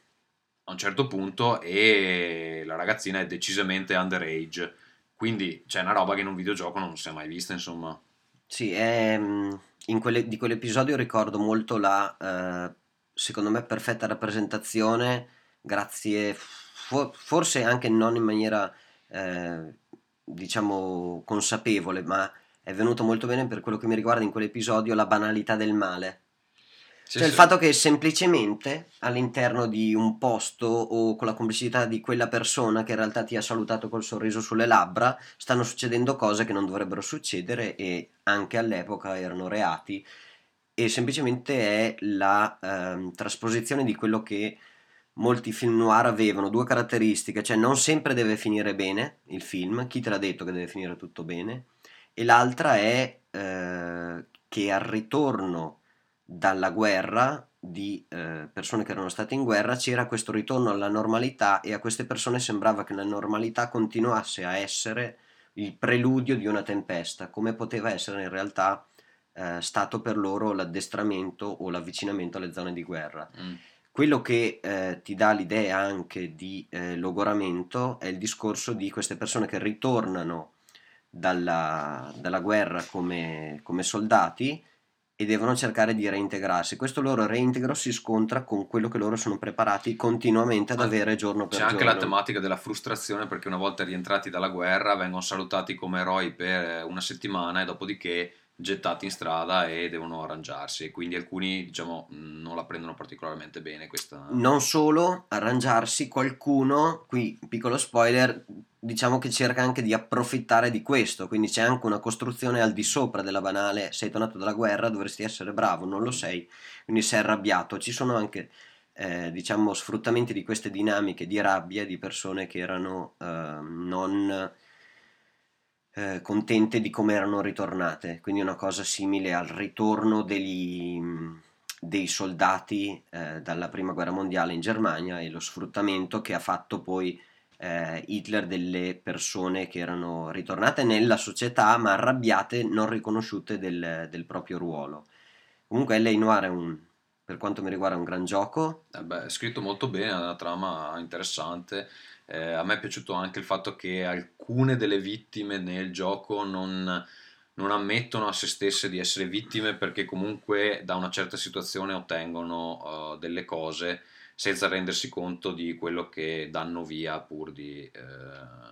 a un certo punto e la ragazzina è decisamente underage. Quindi c'è una roba che in un videogioco non si è mai vista insomma. Sì, è, in quelle- di quell'episodio ricordo molto la, eh, secondo me, perfetta rappresentazione, grazie, fo- forse anche non in maniera, eh, diciamo, consapevole, ma è venuto molto bene per quello che mi riguarda in quell'episodio la banalità del male. Sì, Cioè il sì. fatto che semplicemente all'interno di un posto o con la complicità di quella persona che in realtà ti ha salutato col sorriso sulle labbra, stanno succedendo cose che non dovrebbero succedere e anche all'epoca erano reati e semplicemente è la ehm, trasposizione di quello che molti film noir avevano, due caratteristiche, cioè non sempre deve finire bene il film, chi te l'ha detto che deve finire tutto bene, e l'altra è eh, che al ritorno dalla guerra di eh, persone che erano state in guerra c'era questo ritorno alla normalità e a queste persone sembrava che la normalità continuasse a essere il preludio di una tempesta, come poteva essere in realtà eh, stato per loro l'addestramento o l'avvicinamento alle zone di guerra. Mm. Quello che eh, ti dà l'idea anche di eh, logoramento è il discorso di queste persone che ritornano dalla, dalla guerra come, come soldati e devono cercare di reintegrarsi. Questo loro reintegro si scontra con quello che loro sono preparati continuamente ad avere giorno per c'è anche giorno. la tematica della frustrazione perché una volta rientrati dalla guerra vengono salutati come eroi per una settimana e dopodiché gettati in strada e devono arrangiarsi quindi alcuni diciamo non la prendono particolarmente bene questa Non solo arrangiarsi, qualcuno, qui piccolo spoiler, diciamo che cerca anche di approfittare di questo, quindi c'è anche una costruzione al di sopra della banale, sei tornato dalla guerra, dovresti essere bravo, non lo sei, quindi sei arrabbiato. Ci sono anche, eh, diciamo, sfruttamenti di queste dinamiche di rabbia di persone che erano eh, non contente di come erano ritornate, quindi una cosa simile al ritorno degli, dei soldati eh, dalla prima guerra mondiale in Germania e lo sfruttamento che ha fatto poi eh, Hitler delle persone che erano ritornate nella società ma arrabbiate, non riconosciute del, del proprio ruolo. Comunque L.A. Noir è un, per quanto mi riguarda, un gran gioco. Eh beh, è scritto molto bene, ha una trama interessante. Eh, a me è piaciuto anche il fatto che alcune delle vittime nel gioco non, non ammettono a se stesse di essere vittime perché comunque da una certa situazione ottengono uh, delle cose senza rendersi conto di quello che danno via pur di eh,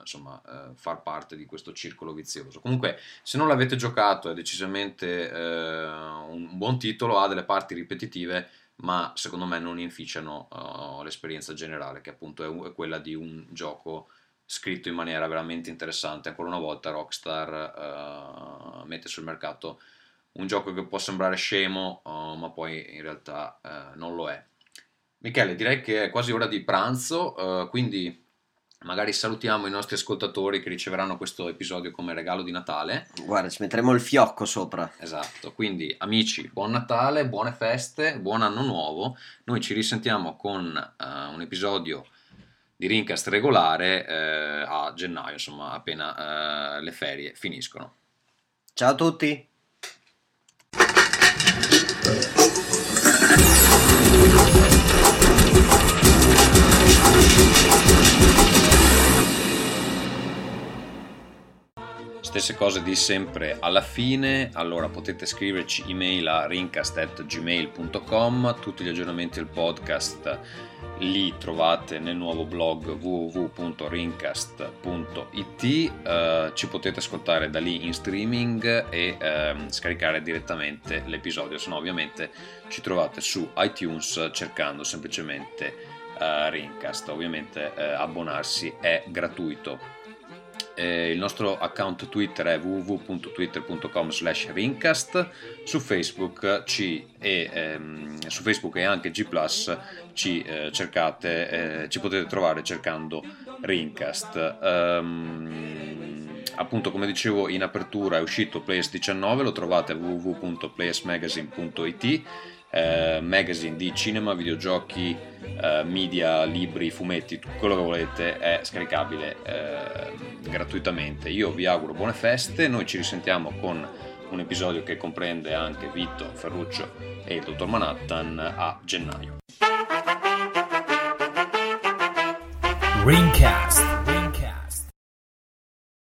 insomma, eh, far parte di questo circolo vizioso. Comunque, se non l'avete giocato, è decisamente eh, un buon titolo, ha delle parti ripetitive, ma secondo me non inficiano uh, l'esperienza generale, che appunto è, è, quella di un gioco scritto in maniera veramente interessante. Ancora una volta Rockstar uh, mette sul mercato un gioco che può sembrare scemo, uh, ma poi in realtà non lo è. Michele, direi che è quasi ora di pranzo, uh, quindi magari salutiamo i nostri ascoltatori che riceveranno questo episodio come regalo di Natale. Guarda, ci metteremo il fiocco sopra. Esatto, quindi amici, buon Natale, buone feste, buon anno nuovo. Noi ci risentiamo con uh, un episodio di Rincast regolare uh, a gennaio, insomma, appena le ferie finiscono. Ciao a tutti! Stesse cose di sempre alla fine, allora potete scriverci email a rincast.gmail.com, tutti gli aggiornamenti del podcast li trovate nel nuovo blog www.rincast.it, eh, ci potete ascoltare da lì in streaming e eh, scaricare direttamente l'episodio, se no ovviamente ci trovate su iTunes cercando semplicemente eh, Rincast, ovviamente eh, abbonarsi è gratuito. Eh, il nostro account Twitter è www.twitter.com slash rincast, su Facebook, ci, e, ehm, su Facebook e anche G+, ci, eh, cercate, eh, ci potete trovare cercando Rincast. Um, appunto come dicevo in apertura è uscito Players 19, lo trovate a eh, magazine di cinema, videogiochi, eh, media, libri, fumetti, tutto quello che volete è scaricabile eh, gratuitamente. Io vi auguro buone feste, noi ci risentiamo con un episodio che comprende anche Vito, Ferruccio e il dottor Manhattan a gennaio. Ringcast